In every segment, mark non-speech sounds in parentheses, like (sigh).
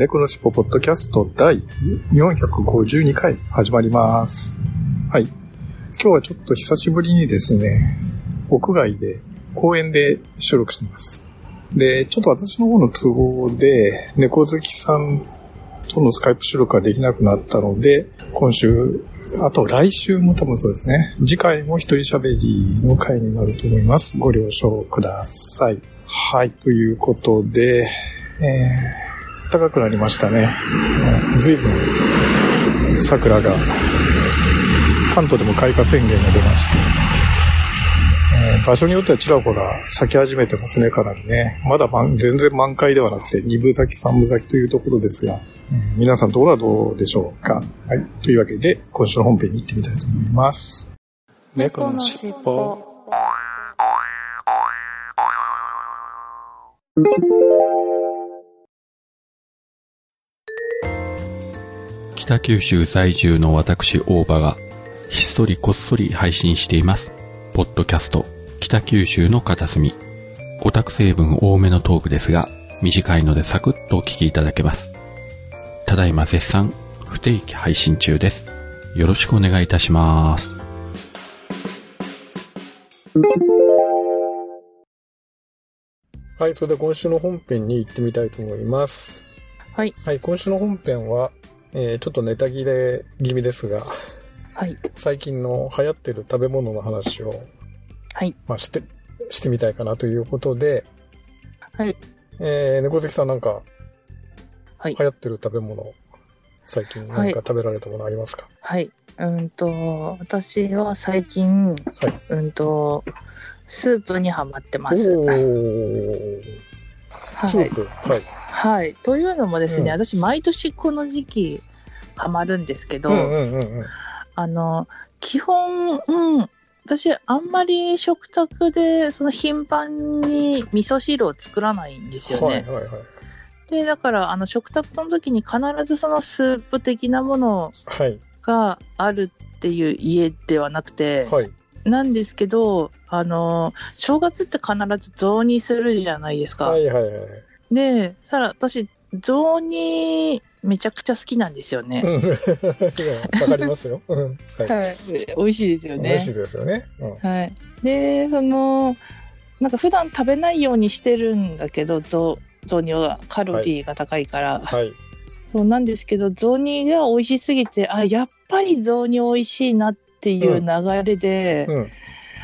猫のしっぽポッドキャスト第452回始まります。はい。今日はちょっと久しぶりにですね、屋外で公園で収録しています。で、ちょっと私の方の都合で、猫好きさんとのスカイプ収録ができなくなったので、今週、あと来週も多分そうですね。次回も一人喋りの回になると思います。ご了承ください。はい、ということで、えー、暖かくなりましたね。うん随分、桜が、関東でも開花宣言が出まして、えー場所によってはちらほら咲き始めてますね、かなりね。まだ全然満開ではなくて、二分咲き、三分咲きというところですが、えー皆さんどうはどうでしょうか。はい。というわけで、今週の本編に行ってみたいと思います。猫のしっぽ北九州在住の私大場がひっそりこっそり配信しています。ポッドキャスト北九州の片隅。オタク成分多めのトークですが短いのでサクッとお聞きいただけます。ただいま絶賛不定期配信中です。よろしくお願いいたします。はい、それでは今週の本編に行ってみたいと思います。はい。はい、今週の本編は、えーちょっとネタ切れ気味ですが、はい。最近の流行ってる食べ物の話を、はい。まあ、して、してみたいかなということで、はい。えー、猫好きさんなんか、はい流行ってる食べ物、最近何か食べられたものありますか？はい。うんと、私は最近、うんと、スープにハマってます。おはい。ー、はい。はい。というのもですね、うん私、毎年この時期、ハマるんですけど、うんうんうんうん。あの、基本、うん、私、あんまり食卓で、その頻繁に味噌汁を作らないんですよね。はいはいはい。で、だから、あの、食卓の時に必ずそのスープ的なものはい。があるっていう家ではなくて、はい。なんですけど、あの、正月って必ず雑煮するじゃないですか。はいはいはい。で、さら、私、雑煮めちゃくちゃ好きなんですよね。(laughs) わかりますよ。うんはい。はい。美味しいですよね。美味しいですよね。うんはい。で、その、なんか普段食べないようにしてるんだけど、雑雑煮はカロリーが高いから。はい。そうなんですけど、雑煮が美味しすぎて、あ、やっぱり雑煮美味しいなっていう流れで、うん。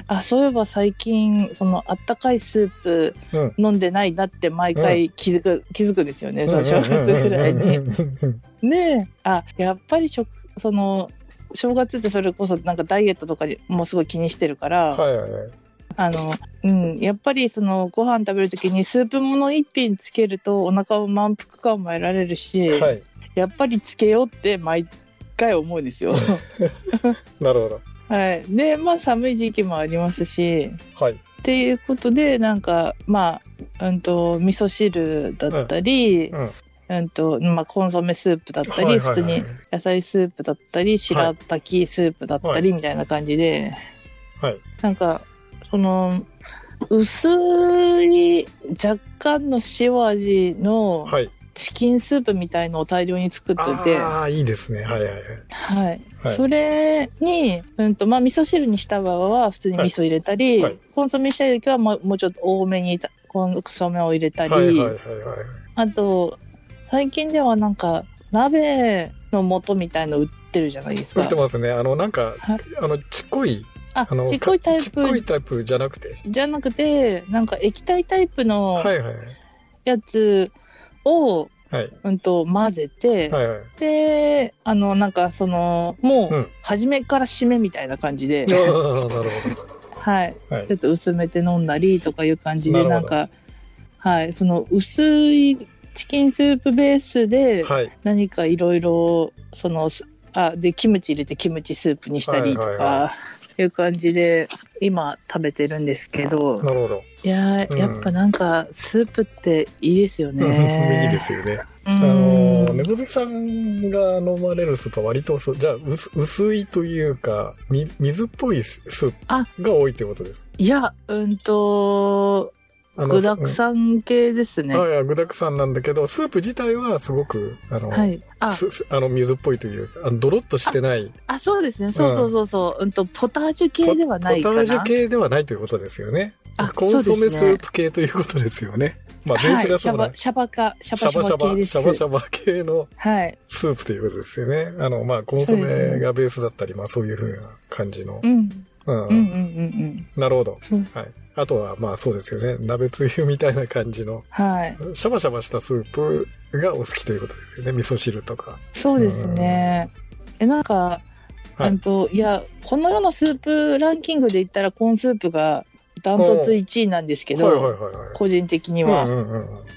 あ、そういえば最近、そのあったかいスープうん。飲んでないなって毎回気づく、気づくんですよね、その正月ぐらいに。(laughs) で、あ、やっぱり食、その、正月ってそれこそなんかダイエットとかでもうすごい気にしてるから、はいはいはい。あの、うん、やっぱりそのご飯食べるときにスープもの一品つけるとお腹を満腹感も得られるし、はい。やっぱりつけようって毎回思うんですよ。(laughs) なるほど。はい。で、まあ寒い時期もありますし、はい。っていうことで、なんか、まあ、うんと、味噌汁だったり、うん。うんと、まあ、コンソメスープだったり、はいはいはい普通に野菜スープだったり、白滝スープだったり、みたいな感じで、はい。なんか、その、薄い若干の塩味のはい。チキンスープみたいのを大量に作ってて、ああ、いいですね。はいはいはい。はい。はいそれに、うんと、まあ、味噌汁にした場合は普通に味噌入れたり、はいはいコンソメしたい時はもうもうちょっと多めにコンソメを入れたり、はいはいはいはい。あと、最近ではなんか、鍋の素みたいの売ってるじゃないですか売って。ますね。あの、なんかはい、あの、ちっこい、ああの、、ちっこいタイちっこいプタイプじゃなくて？じゃなくて、なんか液体タイプのはいはい。やつを、はい。うんと、混ぜて、はいはい。で、あの、なんかその、もうんう、初めから締めみたいな感じで、ああ、なるほはい。ど。はいちょ。っと薄めて飲んだりとかいう感じで、なんか、はい、その薄いチキンスープベースではい。何かいろいろ、その、すあ、で、キムチ入れてキムチスープにしたりとか、はいいはいはいう感じで、今食べてるんですけど、なるほど。いやー、うんやっぱなんか、スープっていいですようんね。いいですよね。うあの。猫好きさんが飲まれるスープは割とそう、じゃあ薄薄いというか、み水っぽいスーあプが多いってことです。いや、うんと、あの具沢山系ですね。はい、具沢山なんだけど、スープ自体はすごく、あの、はい。あ、あの水っぽいというか、あのドロッとしてない、あ、そうですね。そうそうそうそう。うんと、ポタージュ系ではないかな。ポタージュ系ではないということですよね。あコンソメスープ系ということですよね。まあ、ベーはい、スがそうだシャバ、。シャバか、シャシバシャャバシャバ、バ系です。シャバシャバ系のはい。スープということですよね。あの、まあ、コンソメがベースだったり、まあ、そういう風な感じのう。ん。うん。うんうんうんうん。なるほど。はい。あとは、まあ、そうですよね。鍋つゆみたいな感じの、はい。シャバシャバしたスープがお好きということですよね。味噌汁とか。そうですね。え、なんか、はいうんと、いや、この世のスープランキングで言ったら、コーンスープがダントツ1位なんですけど、はいはい。個人的には。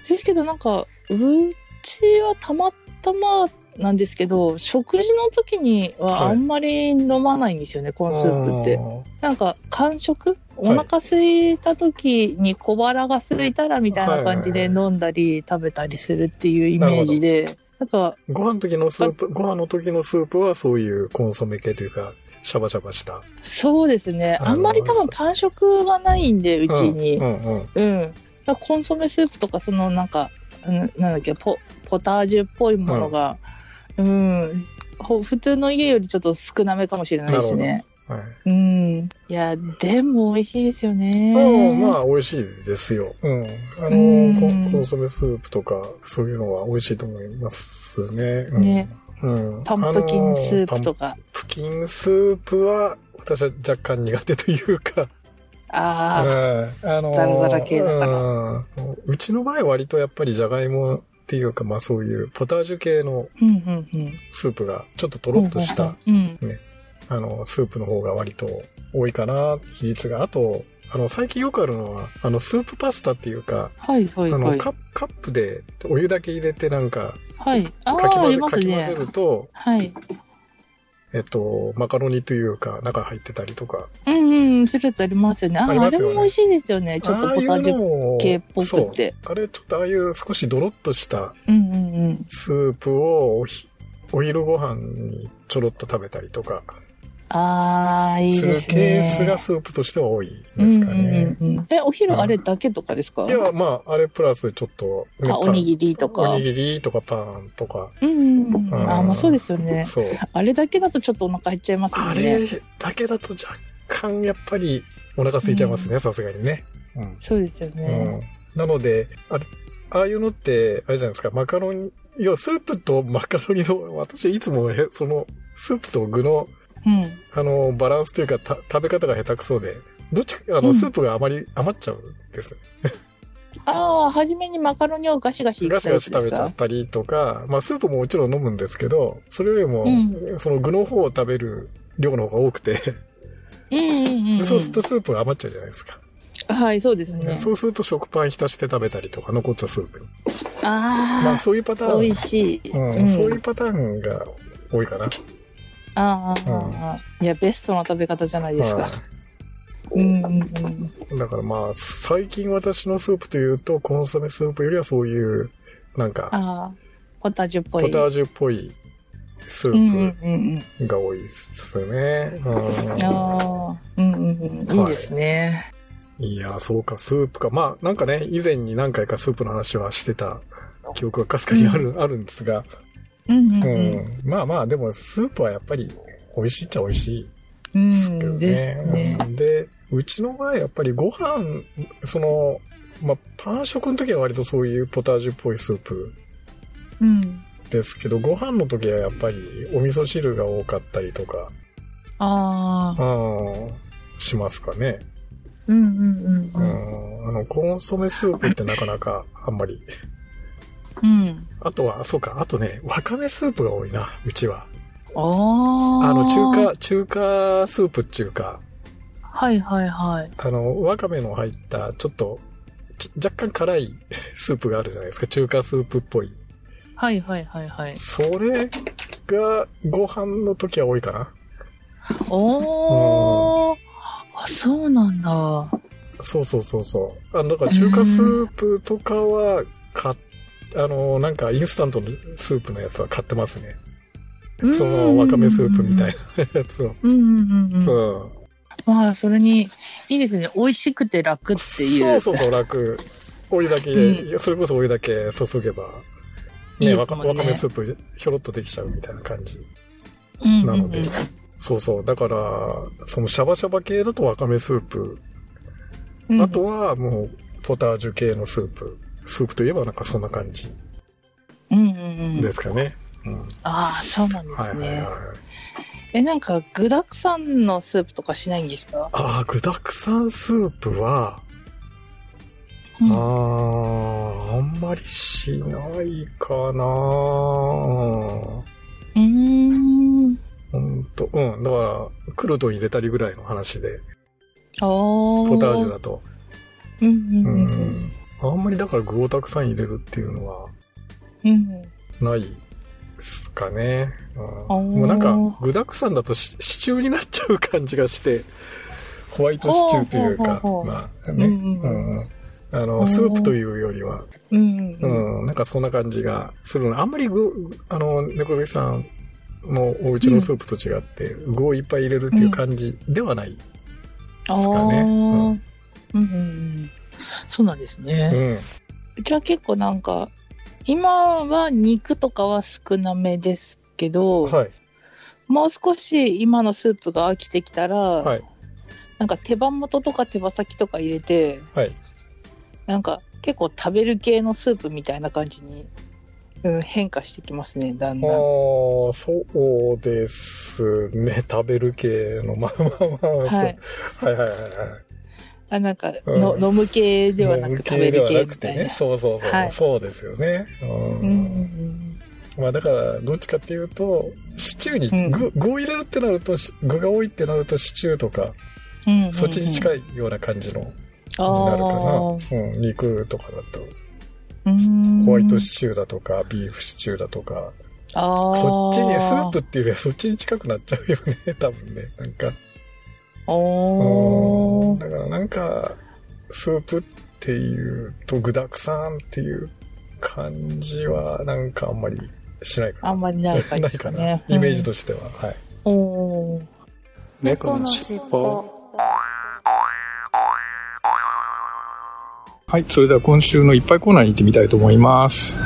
ですけど、なんか、うちはたまたまなんですけど、食事の時にははいあんまり飲まないんですよね、コーンスープって。なんか、間食？お腹空いた時に小腹が空いたらみたいな感じではいはい飲んだり食べたりするっていうイメージで、なんか、ご飯の時のスープ、ご飯の時のスープはそういうコンソメ系というか、シャバシャバした。そうですね。あんまり多分パン食がないんで、うちに。うんうんうん。コンソメスープとか、そのなんか、ななんだっけ、ポ、ポタージュっぽいものが、うん、ほ普通の家よりちょっと少なめかもしれないですね。はい。うん。いや、でも美味しいですよね。うん、まあ、美味しいですよ。うん。あのうんコン、ソメスープとか、そういうのは美味しいと思いますね。うん、ね。うん。パンプキンスープとか。か。パンプキンスープは、私は若干苦手というか、あうんあのザラザラ系だからうんうちの場合は割とやっぱりじゃがいもっていうか、まあそういうポタージュ系の。スープがちょっととろっとした、うん。あの、スープの方が割と多いかな、比率が。あと、あの、最近よくあるのは、あの、スープパスタっていうか、はい、はい、あの、はい。カップカップでお湯だけ入れてなんか、はい。ああ、あかき混ぜ、ねかき混ぜ。ると、はい。えっと、マカロニというか、中入ってたりとか。うんうん、するやつありますよね。ああ、ああれも美味しいですよね。ちょっとポタージュュ系っぽくて。あれ、ちょっとああいう少しドロッとした。スープをおひお昼ご飯にちょろっと食べたりとかああ、いいするですね。ケースがスープとしては多いですかね。うんうんうん。え、お昼あれだけとかですか、いや、まあ、あれプラスちょっと、ねあ、おにぎりとか。おにぎりとかパンとか。うんうんあ、まあそうですよね。そう。あれだけだとちょっとお腹減っちゃいますもあれ。だけだと若干やっぱりお腹空いちゃいますね、さすがにね。うん。そうですようね。ん。なので、あれ、ああいうのって、あれじゃないですか、マカロニ、いや、スープとマカロニの、私いつもへその、スープと具の、うん。あの、バランスというか、た食べ方が下手くそで、どっちか、あの、うんスープがあまり余っちゃうんです。ああ、初めにマカロニをガシガシいガシガシ食べちゃったりとか、まあ、スープももちろん飲むんですけど、それよりも、うその具の方を食べる量の方が多くて、うんうんうんうん。そうするとスープが余っちゃうじゃないですか。はい、そうですね。そうすると食パン浸して食べたりとか、残ったスープに。まあ、あそういうパタあ、ーン。美味しい。うん、そういうパターンが多いかな。ああ、ああいや、ベストな食べ方じゃないですか。はうんうんうん。いだからまあ、最近私のスープというと、コンソメスープよりはそういう、なんか、ポタージュっぽい。ポタージュっぽいスうんうんーうんうん。プが多いですよね。うんああ、うんうんうん。いいですね。いや、そうか、スープか。まあ、なんかね、以前に何回かスープの話はしてた記憶がかすかにある、あるんですが、うんううんうん。まあまあ、でもスープはやっぱり美味しいっちゃ美味しいうん、ですけどね。うんで、うちの場合、やっぱりご飯、その、まあ、パン食の時は割とそういうポタージュっぽいスープうん。ですけど、ご飯の時はやっぱりお味噌汁が多かったりとか、ああ、うん、しますかね。うんうんうんううん。ん、あの、コンソメスープってなかなかあんまり。うん。あとは、そうか、あとね、わかめスープが多いな、うちは。ああ。あの、中華、中華スープっていうか、はいはいはい。あの、わかめの入った、ちょっと、ち若干辛い (laughs) スープがあるじゃないですか。中華スープっぽい。はいはいはいはい。それがご飯の時は多いかな。おー。あ、そうなんだ。そうそうそうそう。あの、だから中華スープとかは買っ、あの、なんかインスタントのスープのやつは買ってますね。そのわかめスープみたいなやつを。うんうんうんうん。うん。まあ、それに、いいですね。美味しくて楽っていう。そうそうそう、楽。お湯だけ、うそれこそお湯だけ注げば、ね、いいねわかわかめスープひょろっとできちゃうみたいな感じ。うんうんうんなのでそうそう。だから、そのシャバシャバ系だとわかめスープ。うんあとはもう、ポタージュ系のスープ。スープといえばなんかそんな感じ。ですかね。うん。ああ、そうなんですね。はいはいはい。え、なんか、具沢山のスープとかしないんですか？ああ、具沢山スープは、うんああ、あんまりしないかなうーん。ほんと、うん。だから、クルトン入れたりぐらいの話で、おー。ポタージュだと。うんうんううんん。あんまりだから具をたくさん入れるっていうのはうん。ないですかね。うん、もうなんか、具沢山だとシシチューになっちゃう感じがして、ホワイトシチューというかまあね、うんうんあおの、ースープというよりは、うんうん。うん、なんかそんな感じがするの。あんまり具、あの、猫関さんのお家のスープと違って、具をいっぱい入れるっていう感じではないですかね。うんうんうん。そうなんですうね。ん。じゃあ結構なんか、今は肉とかは少なめですけど、はい。もう少し今のスープが飽きてきたら、はい。なんか手羽元とか手羽先とか入れて、はい。なんか結構食べる系のスープみたいな感じに、うん、変化してきますね、だんだん。ああ、そうですね。食べる系の、まあまあまあ、はい。はいはいはいはい。あ、なんかうんの、飲む系ではなく食べる系みたいな。ね。そうそうそう。はいそうですよね。うんうんうんまあだから、どっちかっていうと、シチューうんに具,、具を入れるってなると、し具が多いってなるとシチューとか、うんうんうん。そっちに近い。いような感じの、にあなるかーな。うん、肉とかだと、ホワイトシチューだとか、ビーフシチューだとか、そっちに、スープっていうよりはそっちに近くなっちゃうよね、多分ね。なんか。おだからなんか、スープっていうと具沢山っていう感じはなんかあんまりしないかな。あんまりない感じです (laughs) かね。イメージとしては。はい。うんおー猫のしっぽはい、それでは今週のいっぱいコーナーに行ってみたいと思います。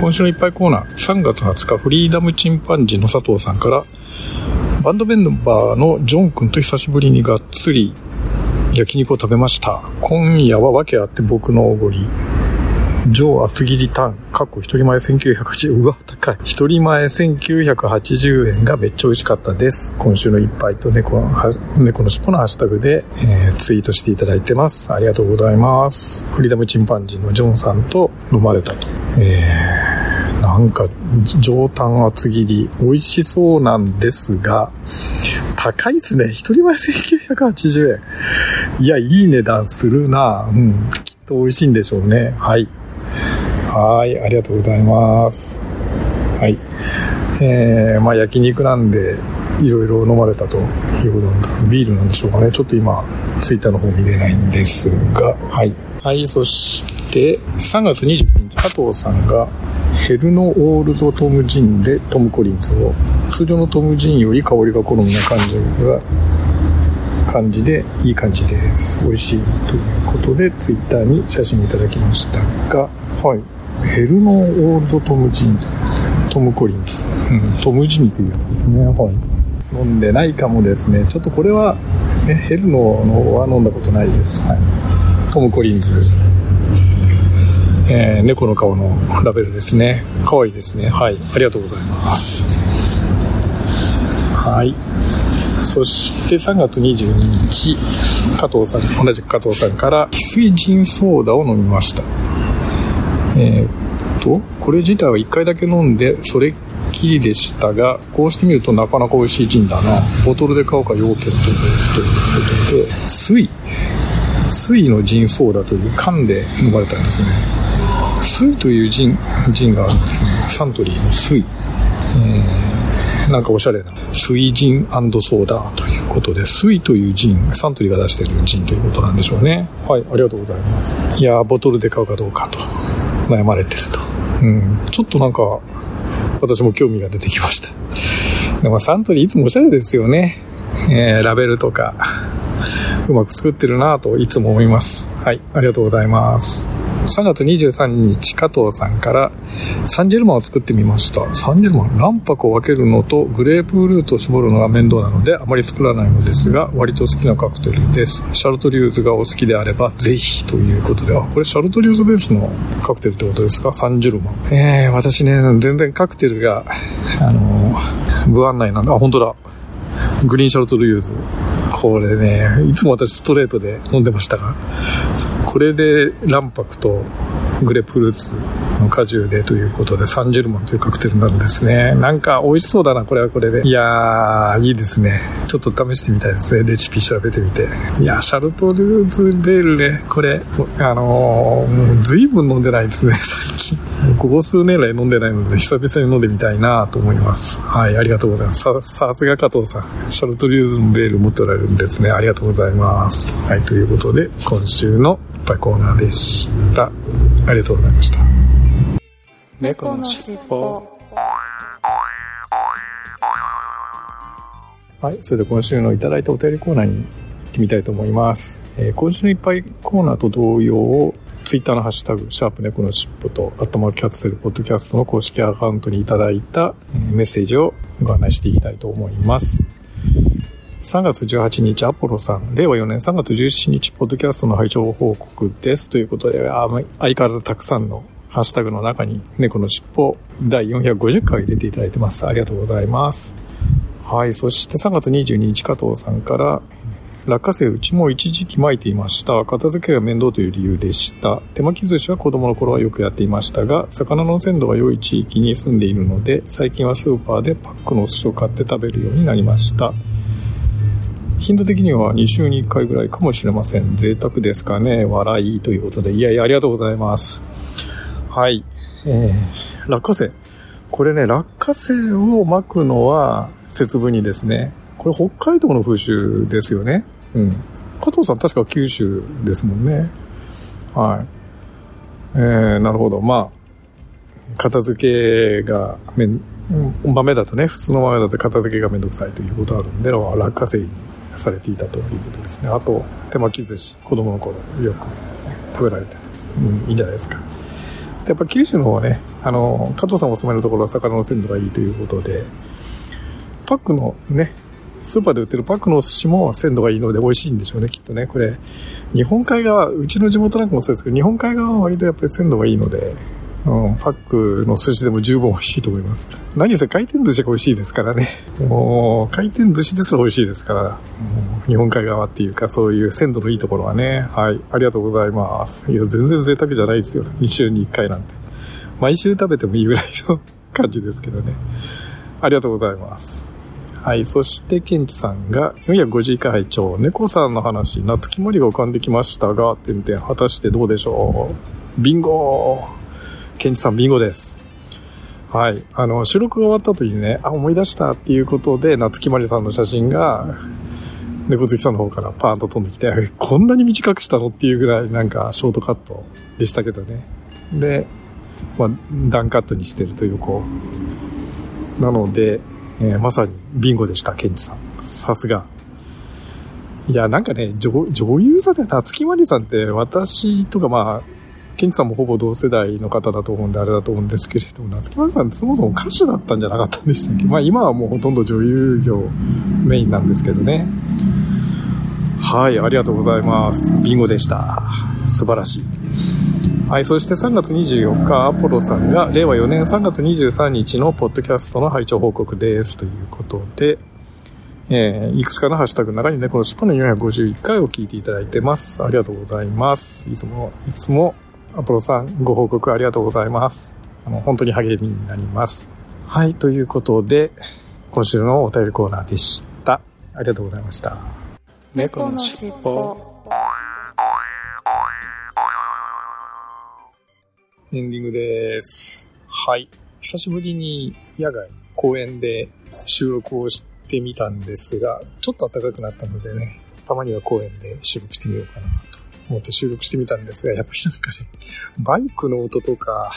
今週のいっぱいコーナー、3月20日、フリーダムチンパンジーの佐藤さんから、バンドメンバーのジョン君と久しぶりにがっつり焼肉を食べました。今夜は訳あって僕のおごり。上厚切りタン、かっこ一人前1980円、うわ、高い。一人前1980円がめっちゃ美味しかったです。今週の一杯と猫の、猫の尻尾のハッシュタグで、えーツイートしていただいてます。ありがとうございます。フリーダムチンパンジーのジョンさんと飲まれたと。えー、なんか、上タン厚切り、美味しそうなんですが、高いですね。一人前1980円。いや、いい値段するなうん。きっと美味しいんでしょうね。はい。はい、ありがとうございます。はい。えー、まあ焼肉なんで、いろいろ飲まれたということなんですビールなんでしょうかね。ちょっと今、ツイッターの方見れないんですが、はい。はい、そして、3月29日、加藤さんが、ヘルノオールドトムジンでトム・コリンズを、通常のトムジンより香りが好みな感じが、感じで、いい感じです。美味しいということで、ツイッターに写真いただきましたが、はい。ヘルノオールドトムジンですね。トム・コリンズ。うん、トムジンっていうんですね。はい。飲んでないかもですね。ちょっとこれは、ね、ヘルノのは飲んだことないです。はい。トム・コリンズ。えー、猫の顔のラベルですね。可愛いですね。はい。ありがとうございます。はい。そして3月22日、加藤さん、同じく加藤さんから、翡翠ジンソーダを飲みました。えーっと、これ自体は1回だけ飲んで、それっきりでしたが、こうしてみるとなかなか美味しいジンだな。ボトルで買おうか要件とです。ということで、水。水のジンソーダという缶で飲まれたんですね。水というジン、ジンがあるんですね。サントリーの水。えー、なんかおしゃれな。水ジンソーダということで、水というジン、サントリーが出してるジンということなんでしょうね。はい、ありがとうございます。いやーボトルで買うかどうかと悩まれてると。うん、ちょっとなんか、私も興味が出てきました。でもサントリーいつもおしゃれですよね。えー、ラベルとか、うまく作ってるなといつも思います。はい、ありがとうございます。3月23日、加藤さんからサンジェルマンを作ってみました。サンジェルマン、卵白を分けるのとグレープフルーツを絞るのが面倒なのであまり作らないのですが、割と好きなカクテルです。シャルトリューズがお好きであればぜひということで、あ、これシャルトリューズベースのカクテルってことですか？サンジェルマン。えー、私ね、全然カクテルが、あのー、不案内なんで、あ、本当だ。グリーンシャルトリューズ。これね、いつも私ストレートで飲んでましたが、これで卵白とグレープフルーツの果汁でということで、サンジェルマンというカクテルになるんですね。なんか美味しそうだな、これはこれで。いやー、いいですね。ちょっと試してみたいですね。レシピ調べてみて。いや、シャルトルーズベールね、これ、あのー、もう随分飲んでないですね、最近。ここ数年来飲んでないので、久々に飲んでみたいなと思います。はい、ありがとうございます。さ、さすが加藤さん。シャルトリューズのベール持っておられるんですね。ありがとうございます。はい、ということで、今週のっぱいコーナーでした。ありがとうございました。猫のしっぽ。はい、それで今週のいただいたお便りコーナーに行ってみたいと思います。えー、今週のいっぱいコーナーと同様、ツイッターのハッシュタグ、シャープ猫のしっぽと、アットマークキャッツテルポッドキャストの公式アカウントにいただいた、えー、メッセージをご案内していきたいと思います。3月18日、アポロさん、令和4年3月17日、ポッドキャストの拝聴報告です。ということで、あ相変わらずたくさんのハッシュタグの中に、猫のしっぽ第450回入れていただいてます。ありがとうございます。はい、そして3月22日、加藤さんから、落花生うちも一時期巻いていました。片付けが面倒という理由でした。手巻き寿司は子供の頃はよくやっていましたが、魚の鮮度が良い地域に住んでいるので、最近はスーパーでパックのお寿司を買って食べるようになりました。頻度的には2週に1回ぐらいかもしれません。贅沢ですかね笑いということで。いやいや、ありがとうございます。はい。えー、落花生。これね、落花生を巻くのは節分にですね。これ北海道の風習ですよね。うん。加藤さん確か九州ですもんね。はい。えー、なるほど。まあ、片付けがめん、豆だとね、普通の豆だと片付けがめんどくさいということあるんで、落花生されていたということですね。あと、手巻き寿司、子供の頃よく食べられてた。うん、いいんじゃないですか。やっぱ九州の方はね、あの、加藤さんお住まいのところは魚の鮮度がいいということで、パックのね、スーパーで売ってるパックのお寿司も鮮度がいいので美味しいんでしょうね、きっとね。これ、日本海側、うちの地元なんかもそうですけど、日本海側は割とやっぱり鮮度がいいので、うん、パックの寿司でも十分美味しいと思います。何せ回転寿司が美味しいですからね。もう、回転寿司ですら美味しいですから、日本海側っていうか、そういう鮮度のいいところはね。はい、ありがとうございます。いや、全然贅沢じゃないですよ。2週に1回なんて。毎週食べてもいいぐらいの感じですけどね。ありがとうございます。はい。そして、ケンチさんが、451回拝聴猫さんの話、夏木まりが浮かんできましたが、点々、果たしてどうでしょう？ビンゴーケンチさん、ビンゴです。はい。あの、収録が終わった後にね、あ、思い出したっていうことで、夏木まりさんの写真が、猫好きさんの方からパーンと飛んできて、こんなに短くしたのっていうぐらいなんかショートカットでしたけどね。で、まあ、ダンカットにしてるというこう。なので、えー、まさにビンゴでした、ケンチさん。さすが。いや、なんかね、女女優さんで夏木マリさんって私とかまあ、ケンチさんもほぼ同世代の方だと思うんであれだと思うんですけれども、夏木マリさんってそもそも歌手だったんじゃなかったんでしたっけ？まあ今はもうほとんど女優業メインなんですけどね。はい、ありがとうございます。ビンゴでした。素晴らしい。はい、そして3月24日、アポロさんが令和4年3月23日のポッドキャストの拝聴報告ですということで、えー、いくつかのハッシュタグの中に猫の尻尾の451回を聞いていただいてます。ありがとうございます。いつも、いつも、アポロさん、ご報告ありがとうございます。あの、本当に励みになります。はい、ということで、今週のお便りコーナーでした。ありがとうございました。猫のしっぽ。エンディングです。はい。久しぶりに野外、公園で収録をしてみたんですが、ちょっと暖かくなったのでね、たまには公園で収録してみようかな思って収録してみたんですが、やっぱりなんかね、バイクの音とか、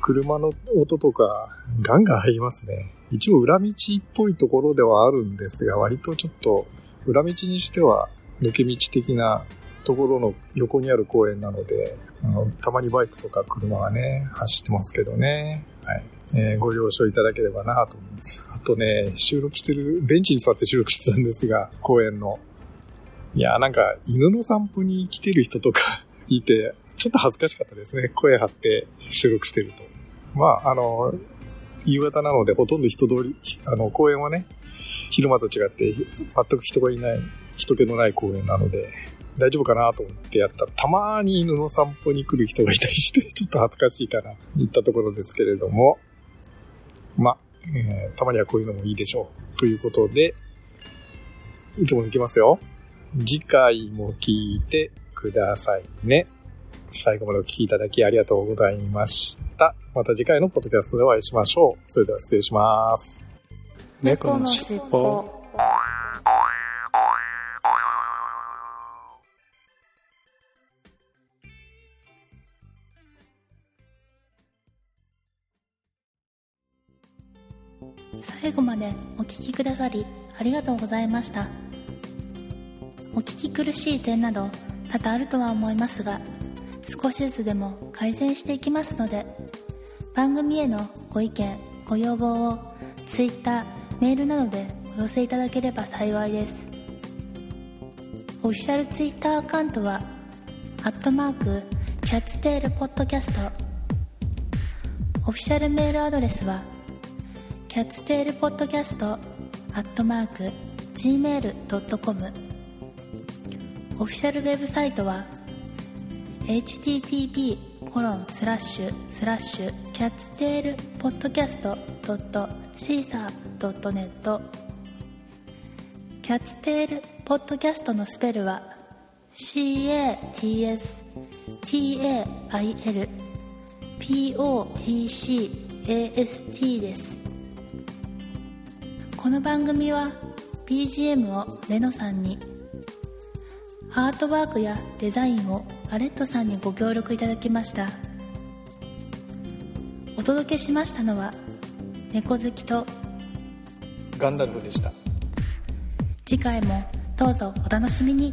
車の音とか、ガンガン入りますね。一応裏道っぽいところではあるんですが、割とちょっと裏道にしては抜け道的なところの横にある公園なので、あのたまにバイクとか車がね、走ってますけどね。はい。えーご了承いただければなと思います。あとね、収録してる、ベンチに座って収録してたんですが、公園の。いやなんか、犬の散歩に来てる人とか (laughs) いて、ちょっと恥ずかしかったですね。声張って収録してると。まあ、あの、夕方なのでほとんど人通り、あの、公園はね、昼間と違って全く人がいない、人気のない公園なので、大丈夫かなと思ってやったら、たまに犬の散歩に来る人がいたりして、(laughs) ちょっと恥ずかしいかな、言ったところですけれども、まあ、えーたまにはこういうのもいいでしょう。ということで、いつも行きますよ。次回も聞いてくださいね。最後までお聞きいただきありがとうございました。また次回のポッドキャストでお会いしましょう。それでは失礼します。猫のしっぽ。最後までお聞きくださりありがとうございましたお聞き苦しい点など多々あるとは思いますが少しずつでも改善していきますので番組へのご意見ご要望を Twitter メールなどでお寄せいただければ幸いです。オフィシャル Twitter アカウントはアットマークキャッツテールポッドキャスト。オフィシャルメールアドレスはキャッツテールポッドキャストアットマーク gmail.com オフィシャルウェブサイトは http コロンスラッシュスラッシュキャッツテールポッドキャストドットシーサードットネット。キャッツテールポッドキャストのスペルは CATSTAIL POTCAST です。この番組は BGM をレノさんにアートワークやデザインをアレットさんにご協力いただきましたお届けしましたのは猫好きとガンダルフでした。次回もどうぞお楽しみに